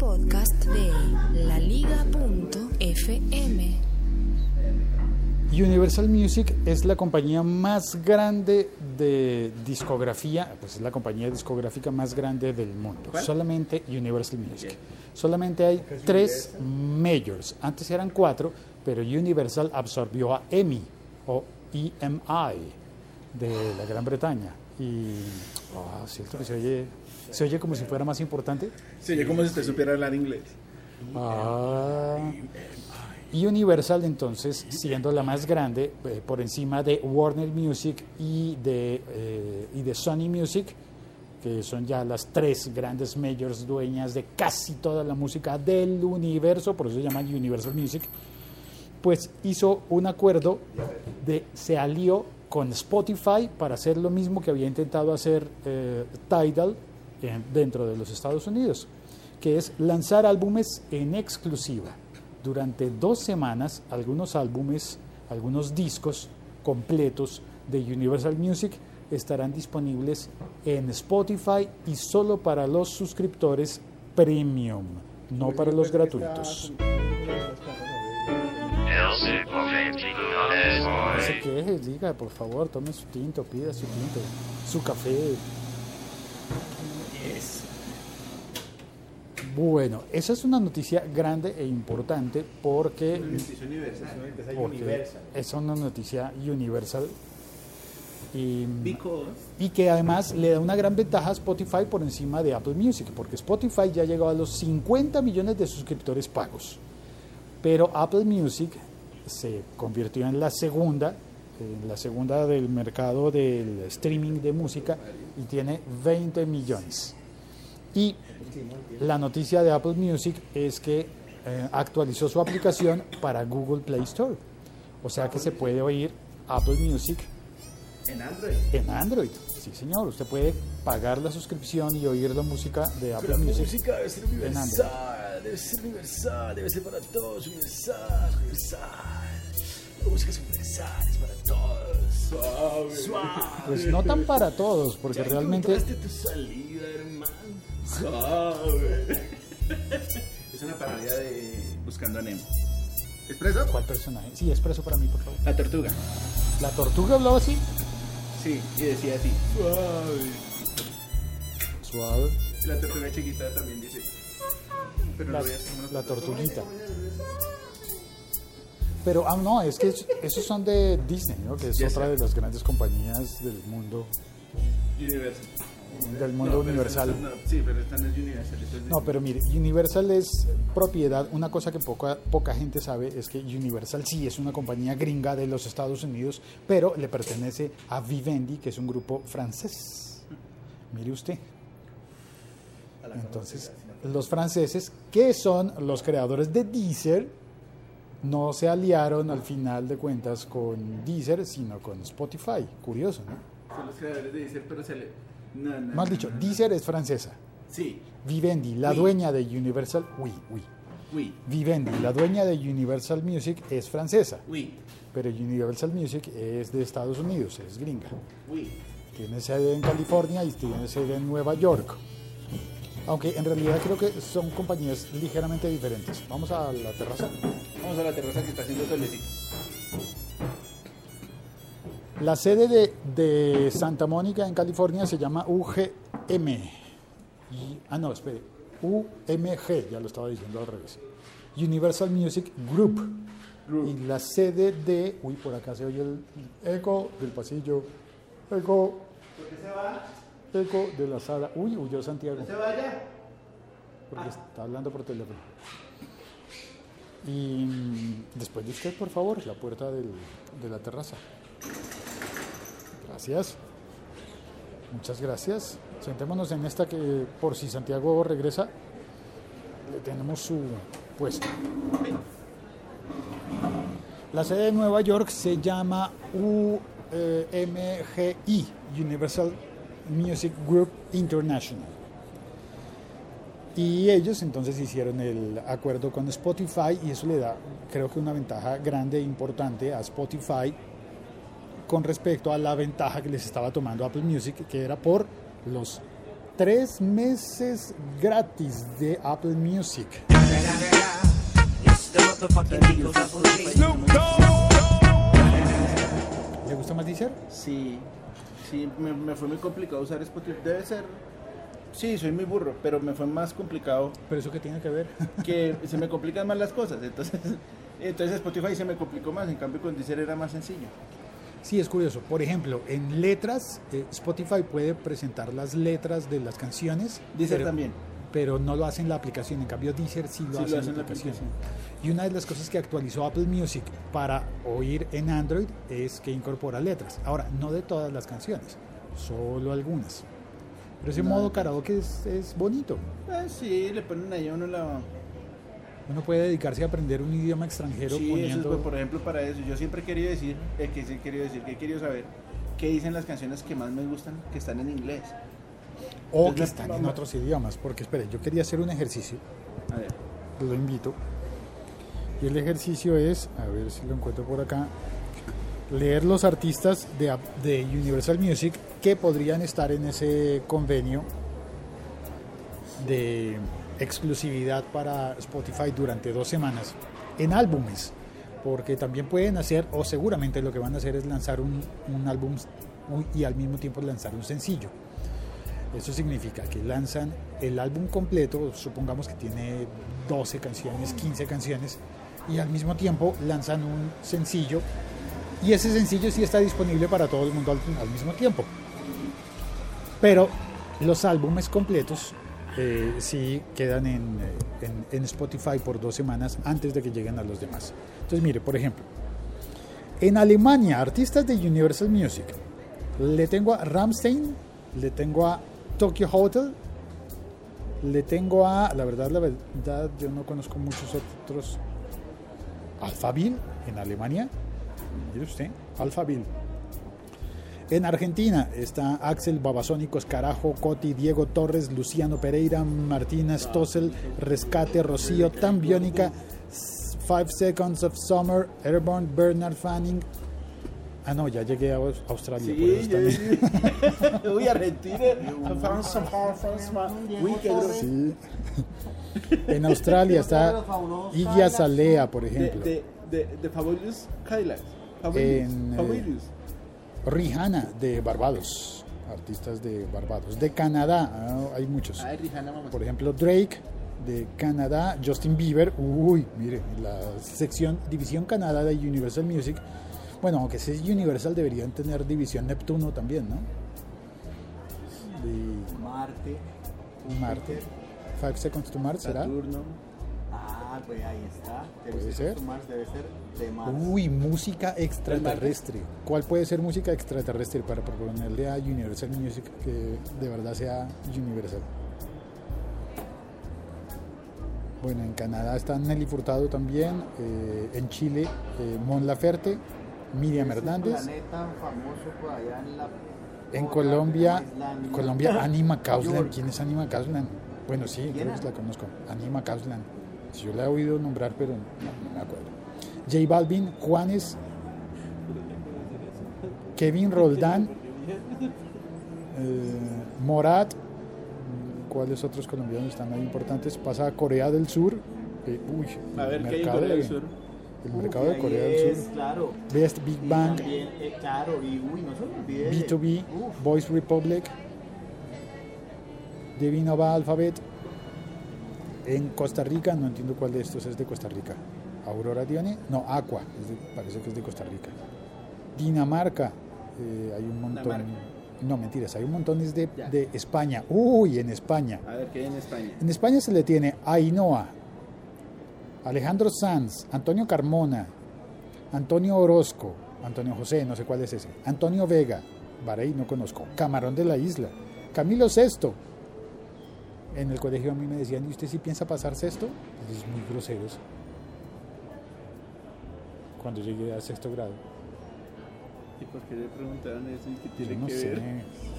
podcast de laliga.fm. Universal Music es la compañía más grande de discografía, pues es la compañía discográfica más grande del mundo. Solamente Universal Music. Solamente hay tres majors. Antes eran cuatro, pero Universal absorbió a EMI o EMI de la Gran Bretaña. Y, oh, ¿cierto que se oye, se oye como si fuera más importante? Se oye como si usted supiera hablar inglés. Ah. Y Universal entonces siendo la más grande eh, por encima de Warner Music y de, eh, y de Sony Music, que son ya las tres grandes majors dueñas de casi toda la música del universo, por eso se llaman Universal Music, pues hizo un acuerdo de, se alió con Spotify para hacer lo mismo que había intentado hacer eh, Tidal dentro de los Estados Unidos, que es lanzar álbumes en exclusiva durante dos semanas algunos álbumes, algunos discos completos de Universal Music estarán disponibles en Spotify y solo para los suscriptores premium, no para los gratuitos. No se queje, diga, por favor, tome su tinto, pida su tinto, su café. Bueno, esa es una noticia grande e importante porque, porque es una noticia universal. Y, y, que además le da una gran ventaja a Spotify por encima de Apple Music, porque Spotify ya llegó a los 50 millones de suscriptores pagos, pero Apple Music se convirtió en la segunda, en la segunda del mercado del streaming de música y tiene 20 millones. Y la noticia de Apple Music es que eh, actualizó su aplicación para Google Play Store. O sea que se puede oír Apple Music en Android. En Android, sí señor. Usted puede pagar la suscripción y oír la música de Apple Music. La música debe ser universal, debe ser universal, debe ser para todos, universal, universal. La música es universal, es para todos. Suave. Suave. Pues no tan para todos, porque ¿Ya realmente... tu salida, hermano? Es una parodia de Buscando a Nemo. ¿Expreso? ¿Cuál personaje? Sí, expreso para mí, por favor. La tortuga. ¿La tortuga hablaba así? Sí, y decía así. Suave. Suave. La tortuga chiquita también dice. Pero la, no veas la tortuguita. Pero, ah, no, es que esos son de Disney, ¿no? Que es Ya otra sé. de las grandes compañías del mundo, Universal. Del mundo No, pero universal. no, sí, pero esta no es Universal. es No, pero mire, Universal es propiedad. Una cosa que poca, poca gente sabe es que Universal sí es una compañía gringa de los Estados Unidos, pero le pertenece a Vivendi, que es un grupo francés. Mire usted. Entonces, los franceses, que son los creadores de Deezer, no se aliaron al final de cuentas con Deezer, sino con Spotify. Curioso, ¿no? Son los creadores de Deezer, pero se le. No, no. No, dicho. Deezer es francesa. Sí, Vivendi, la Oui. dueña de Universal, oui, oui. oui, Vivendi, la dueña de Universal Music, es francesa, oui, pero Universal Music es de Estados Unidos, es gringa. oui. Tiene sede en California y tiene sede en Nueva York. Aunque en realidad creo que son compañías ligeramente diferentes. Vamos a la terraza. Vamos a la terraza que está haciendo solecito. La sede de, de Santa Mónica en California se llama UGM. Y- ah, no, espere. UMG, ya lo estaba diciendo al revés. Universal Music Group. Y la sede de. Uy, por acá se oye el eco del pasillo. Eco. ¿Por qué se va? Eco de la sala. Uy, huyó Santiago. ¿Se vaya? Porque está hablando por teléfono. Y mm, después de usted, por favor, la puerta del- de la terraza. Gracias. Muchas gracias. Sentémonos en esta que por si Santiago regresa, le tenemos su puesto. La sede de Nueva York se llama UMGI, Universal Music Group International. Y ellos entonces hicieron el acuerdo con Spotify y eso le da, creo que una ventaja grande e importante a Spotify con respecto a la ventaja que les estaba tomando Apple Music, que era por los tres meses gratis de Apple Music. ¿Le gusta más Deezer? Sí, sí, me, me fue muy complicado usar Spotify. Debe ser. Sí, soy muy burro, pero me fue más complicado ¿Pero eso qué tiene que ver? que se me complican más las cosas. Entonces, entonces Spotify se me complicó más. En cambio, con Deezer era más sencillo. Sí, es curioso. Por ejemplo, en letras, eh, Spotify puede presentar las letras de las canciones. Deezer pero- también. Pero no lo hace en la aplicación. En cambio, Deezer sí lo Sí, hace lo en hace la en la aplicación. aplicación. Y una de las cosas que actualizó Apple Music para oír en Android es que incorpora letras. Ahora, no de todas las canciones, solo algunas. Pero ese No. modo karaoke es, es bonito. Ah, sí, le ponen ahí a uno la. Uno puede dedicarse a aprender un idioma extranjero Sí, eso es, pues, por ejemplo, para eso. Yo siempre he querido decir, eh, que he querido decir, que he querido saber qué dicen las canciones que más me gustan, que están en inglés. o que están en otros idiomas. Porque, espere, yo quería hacer un ejercicio. A ver. lo invito. Y el ejercicio es, a ver si lo encuentro por acá, leer los artistas de, de Universal Music que podrían estar en ese convenio de exclusividad para Spotify durante dos semanas en álbumes. Porque también pueden hacer, o seguramente lo que van a hacer es lanzar un, un álbum y al mismo tiempo lanzar un sencillo. Eso significa que lanzan el álbum completo, supongamos que tiene 12 canciones, 15 canciones, y al mismo tiempo lanzan un sencillo, y ese sencillo sí está disponible para todo el mundo al, al mismo tiempo. Pero los álbumes completos eh, sí quedan en, eh, en- en Spotify por dos semanas antes de que lleguen a los demás. Entonces, mire, por ejemplo, en Alemania, artistas de Universal Music, le tengo a Ramstein, le tengo a Tokyo Hotel, le tengo a, la verdad, la verdad, yo no conozco muchos otros. Alphaville, en Alemania, mire usted, Alphaville. En Argentina está Axel Babasónicos, Carajo, Coti, Diego Torres, Luciano Pereira, Martina Stossel, Rescate, Rocío, Tambiónica, Five Seconds of Summer, Airborne, Bernard Fanning. Ah, no, ya llegué a Aus- Australia. por Sí, eso yo-. Uy, Argentina. France, France, France. Sí. En Australia está Iggy Azalea, por ejemplo. de, de, de Fabulous Cadillacs. Fabulous. En, eh, Fabulous. Rihanna de Barbados, artistas de Barbados. De Canadá, ah, hay muchos. Por ejemplo, Drake de Canadá, Justin Bieber, uy, mire, la sección División Canadá de Universal Music. Bueno, aunque si es Universal deberían tener División Neptuno también, ¿no? De Marte. Marte. Five Seconds to Mars, ¿será? Saturno. Ah, pues ahí está. Debe ser. ser. Mars, debe ser de Mars. Uy, música extraterrestre. ¿Cuál puede ser música extraterrestre para proponerle a Universal Music que de verdad sea Universal? Bueno, en Canadá está Nelly Furtado también, eh, en Chile eh, Mon Laferte, Miriam Hernández, planeta famoso por allá en la. en Colombia. Colombia Anima Kausland. ¿Quién es Anima Kausland? Bueno, sí, ¿Quién creo que la conozco. Anima Kausland. Si yo la he oído nombrar, pero no, no me acuerdo. J Balvin, Juanes, Kevin Roldán, eh, Morat, ¿cuáles otros colombianos están ahí importantes? Pasa a Corea del Sur. eh, uy, A ver, el ¿qué hay en mercado Corea del de- Sur? El mercado de Corea del es, Sur. Claro. Best Big Y Bang, también, eh, claro, y uy, no se me olvide. de- B2B, Uf, Voice Republic, Divinova Alphabet. En Costa Rica, no entiendo cuál de estos es de Costa Rica. Aurora Dione, no, Aqua, es de- parece que es de Costa Rica. Dinamarca, eh, hay un montón. Dinamarca. No, mentiras, hay un montón es de, de España. Uy, en España. A ver, ¿qué hay en España? En España se le tiene a Ainhoa, Alejandro Sanz, Antonio Carmona, Antonio Orozco, Antonio José, no sé cuál es ese, Antonio Vega, Barey no conozco, Camarón de la Isla, Camilo Sesto. En el colegio a mí me decían, ¿y usted sí piensa pasar sexto? Es muy groseros. Cuando llegué a sexto grado. ¿Y por qué le preguntaron eso y qué Yo tiene no que sé, ver?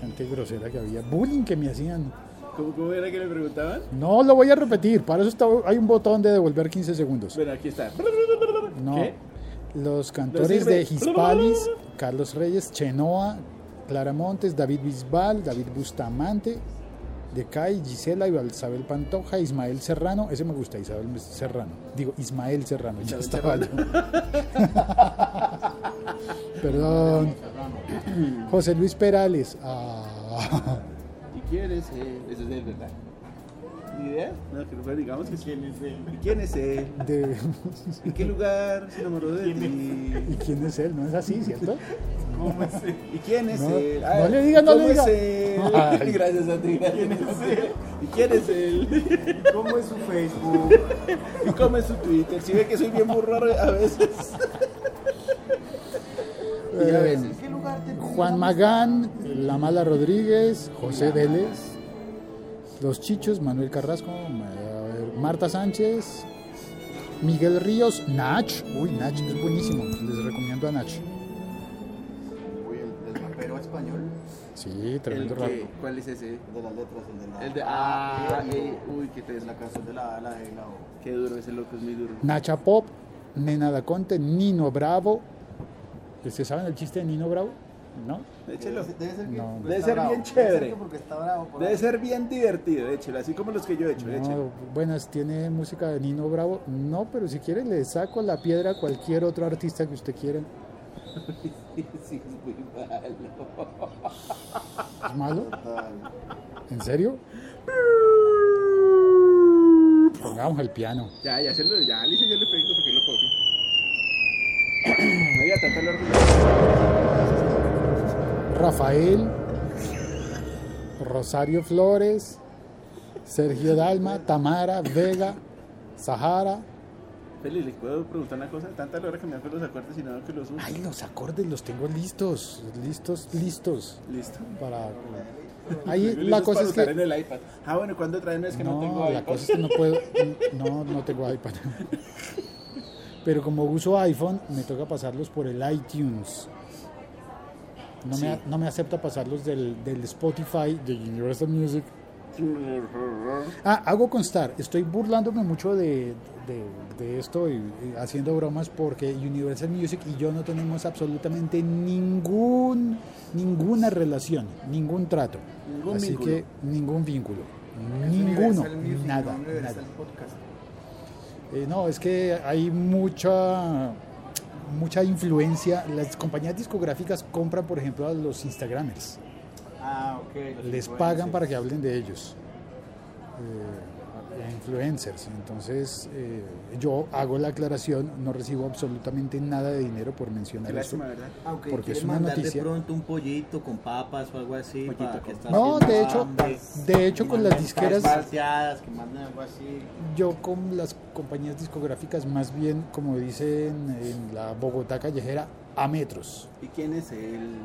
gente grosera que había, bullying que me hacían. ¿Cómo, ¿Cómo era que le preguntaban? No lo voy a repetir, para eso está- hay un botón de devolver 15 segundos. Bueno, aquí está. No. ¿Qué? Los cantores de Hispalis, Carlos Reyes, Chenoa, Clara Montes, David Bisbal, David Bustamante, de Kai, Gisela, Isabel Pantoja, Ismael Serrano. Ese me gusta, Isabel Serrano. Digo, Ismael Serrano. Ya estaba yo. Perdón. José Luis Perales. Ah. ¿Y quién es él? Ese es él, ¿verdad? ¿Ni idea? No, que digamos que quién es él. ¿Y quién es él? De- ¿En qué lugar se enamoró de ti? ¿Y quién es él? ¿No es así, cierto? ¿Cómo es él? ¿Y quién es No, él? no le diga, no ¿cómo le diga. es él? Ay. Gracias a ti, gracias. ¿Y quién es él? ¿Cómo es su Facebook? ¿Y cómo es su Twitter? Si ve que soy bien burro a veces. Y a veces. ¿En qué lugar te Juan Magán, La Mala Rodríguez, José Vélez, Los Chichos, Manuel Carrasco, Marta Sánchez, Miguel Ríos, Nach. Uy, Nach es buenísimo. Les recomiendo a Nach. Uy, el, el rapero español. Sí, tremendo rap. ¿Cuál es ese? De las letras, el de la. El de. Ah, el- eh, uy, qué es teso. la canción de la A, la E, la O. Qué duro, ese loco es muy duro. Nacha Pop, Nena da Conte, Nino Bravo. ¿Ustedes saben el chiste de Nino Bravo? ¿No? Échelo. Debe, debe ser, que No. Debe ser bravo. bien Debe ser chévere. que porque está bravo. por Debe ahí. ser bien divertido, échelo, así como los que yo he hecho. No, buenas, ¿tiene música de Nino Bravo? No, pero si quiere le saco la piedra a cualquier otro artista que usted quiera. Sí, es muy malo. ¿Es malo? ¿En serio? Pongamos el piano. Ya, ya se lo, ya le hice yo el efecto porque lo copio. No diga tanto largo. Rafael, Rosario Flores, Sergio Dalma, Tamara, Vega, Sahara. Feli, ¿les puedo preguntar una cosa? Tanta hora que me hago los acordes y no que los uso. Ay, los acordes los tengo listos, listos, listos. Listo. Para... Ahí la cosa es que... en el iPad. Ah, bueno, ¿cuándo traen? Es que no, No, tengo la cosa es que no puedo, no, no tengo iPad. Pero como uso iPhone, me toca pasarlos por el iTunes. No, me, no me acepta pasarlos del, del Spotify, de Universal Music. Ah, hago constar, estoy burlándome mucho de, de- de esto y, y haciendo bromas porque Universal Music y yo no tenemos absolutamente ningún, ninguna relación, ningún trato. Ningún Así vínculo. que ningún vínculo. Ninguno, Universal Music, nada, nada. Eh, no, es que hay mucha mucha influencia. Las compañías discográficas compran, por ejemplo, a los Instagramers. Ah, ok. los Les pagan para que hablen de ellos. Eh, influencers. Entonces, eh, yo hago la aclaración, no recibo absolutamente nada de dinero por mencionar Qué eso. lástima, ¿verdad? Aunque porque es una noticia. de pronto un pollito con papas o algo así. Para que No, de hecho, de hecho con las disqueras, que manden algo así. yo con las compañías discográficas, más bien, como dicen en la Bogotá callejera, a metros. ¿Y quién es él?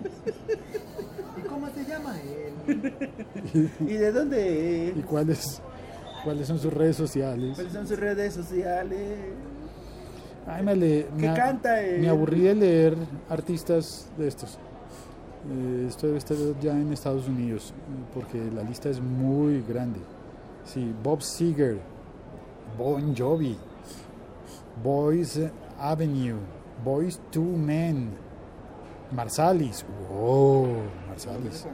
¿Y cómo se llama él? ¿Y de dónde ¿Y es? cuáles, cuáles son sus redes sociales? ¿Cuáles son sus redes sociales? Ay, me, le- ¿Qué me canta él? me aburrí de leer artistas de estos. Eh, esto debe estar ya en Estados Unidos, eh, porque la lista es muy grande. Sí, Bob Seger, Bon Jovi, Boys Avenue, Boys to Men, Marsalis, wow, Marsalis,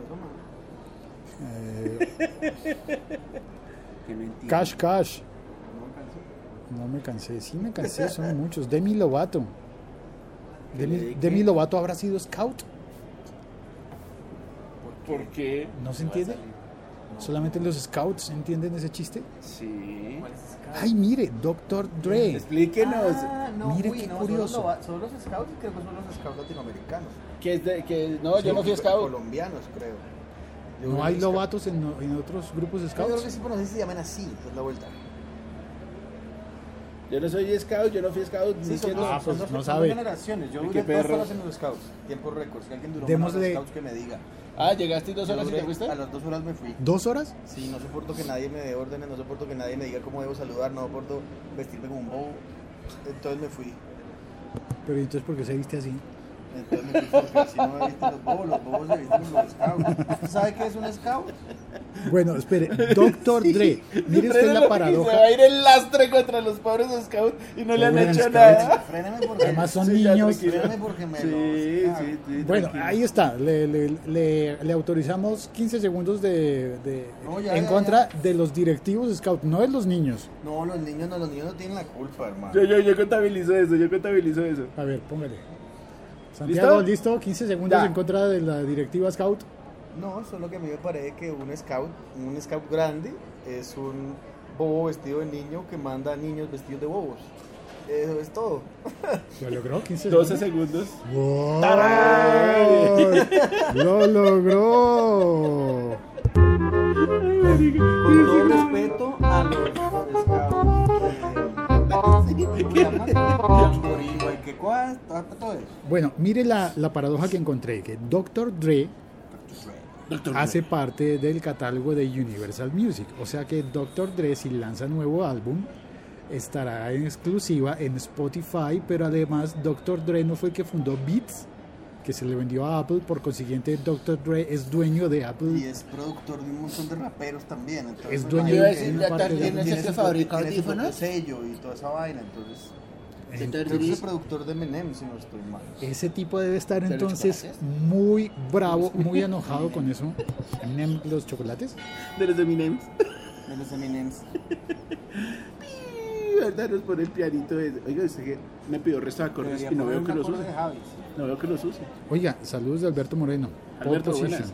eh. Cash Cash, no me cansé, sí me cansé, son muchos, Demi Lovato, Demi. Demi Lovato habrá sido scout, ¿Por qué? ¿no se entiende? Solamente los scouts entienden ese chiste. Sí. Ay, mire, Dr. Dre. Explíquenos. Ah, no, Mire uy, qué no, curioso. Son los, son los scouts, creo que son los scouts latinoamericanos. Que es de, que, no, yo no fui scout. Colombianos, creo. ¿No hay lobatos en, en otros grupos de Yo creo que scouts? sí, pero no sé si se llaman así, es la vuelta. Yo no soy scout, yo no fui scout. Sí, ni son, siendo- dos, Ah, son pues dos, no son sabe. dos generaciones. Yo Qué duré dos perro. horas en los scouts, tiempo récord. Si alguien duró más en los scouts que me diga. Ah, llegaste dos Yo horas y duré- te fuiste. A las dos horas me fui. ¿Dos horas? Sí, no soporto que nadie me dé órdenes, no soporto que nadie me diga cómo debo saludar, no soporto vestirme como un bobo. Entonces me fui. Pero ¿y entonces por qué se viste así? Entonces me fui porque así no me visten los bobos, los bobos se visten los scouts. ¿Usted sabe qué es un scout? Bueno, espere, Doctor Dre, mire usted la Se paradoja. va a ir el lastre contra los pobres scouts y no le han hecho scouts. nada. Fréneme porque, Además son Sí, niños. porque me Sí, los- sí, sí, Bueno, tranquilo. ahí está. Le, le- le- le autorizamos 15 segundos de, de- No, ya, en ya, contra de los directivos Scout, no de los niños. No, los niños no, los niños no tienen la culpa, hermano. Yo, yo, yo contabilizo eso, yo contabilizo eso. A ver, póngale. Santiago, ¿Listo? ¿listo? 15 segundos Ya. en contra de la directiva Scout. No, solo que a mí me parece que un scout, un scout grande, es un bobo vestido de niño que manda a niños vestidos de bobos. Eso es todo. ¿Lo logró? 15 12 segundos. segundos. ¡Wow! ¡Lo logró! Con todo respeto a los scouts. Bueno, mire la, la paradoja que encontré, que Dr. Dre hace parte del catálogo de Universal Music. O sea que Dr. Dre, si lanza nuevo álbum, estará en exclusiva en Spotify, pero además Dr. Dre no fue el que fundó Beats, que se le vendió a Apple, por consiguiente Dr. Dre es dueño de Y Apple. es productor de un montón de raperos también. Entonces, Es me dueño de- que de de- tiene ¿Es el que fabrica audífonos? sello y toda esa vaina. Entonces, Entonces, es productor de Menem, si no estoy mal. Ese tipo debe estar ¿De entonces muy bravo, muy enojado con eso. Eminem, ¿Los chocolates? De los Eminems. De los Eminems. ¿Verdad? Nos pone el pianito ese. Oiga, usted que me pidió resto de acordes y no veo que los use. No veo que los use. Oiga, saludos de Alberto Moreno. Pole Alberto, position. buenas.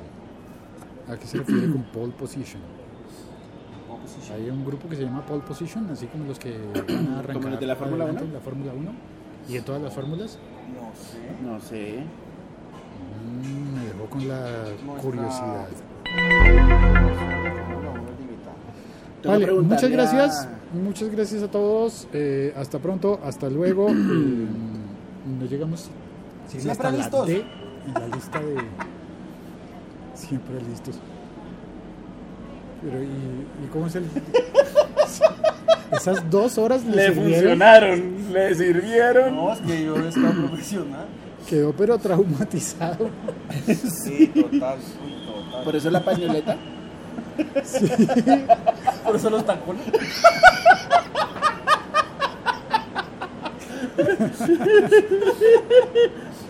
¿A qué se refiere con pole position? Hay un grupo que se llama pole position, así como los que van a arrancar ¿Como los de la Fórmula adelante 1? en La Fórmula 1 y en todas las fórmulas. No sé. No sé. Mm, me dejó con la curiosidad. Fórmula 1 es limitada. Tengo Vale, muchas gracias. Muchas gracias a todos. Eh, hasta pronto, hasta luego. Eh, no llegamos sí, Siempre hasta la listos. D en la lista de. Siempre listos. Pero, ¿y, y cómo es el.? Esas dos horas le, Le funcionaron, le sirvieron. No, es que yo he estado profesional. Quedó pero traumatizado. Sí, total. Por eso la pañoleta. Por eso los tacones.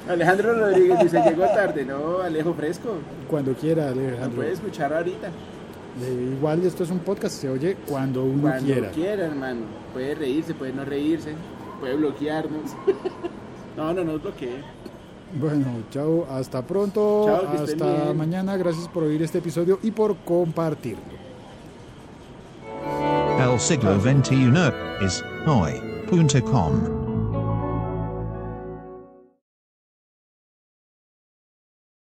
Alejandro Rodríguez dice, llegó tarde. No, Alejo Fresco. Cuando quiera, Lo Alejandro. puede escuchar ahorita. Eh, igual esto es un podcast, se oye cuando uno Cuando quiera. quiera, hermano. Puede reírse, puede no reírse. Puede bloquearnos. No, no nos bloquee. Bueno, chao, hasta pronto, Chao, hasta mañana. Gracias por oír este episodio y por compartirlo. El siglo XXI es hoy.com.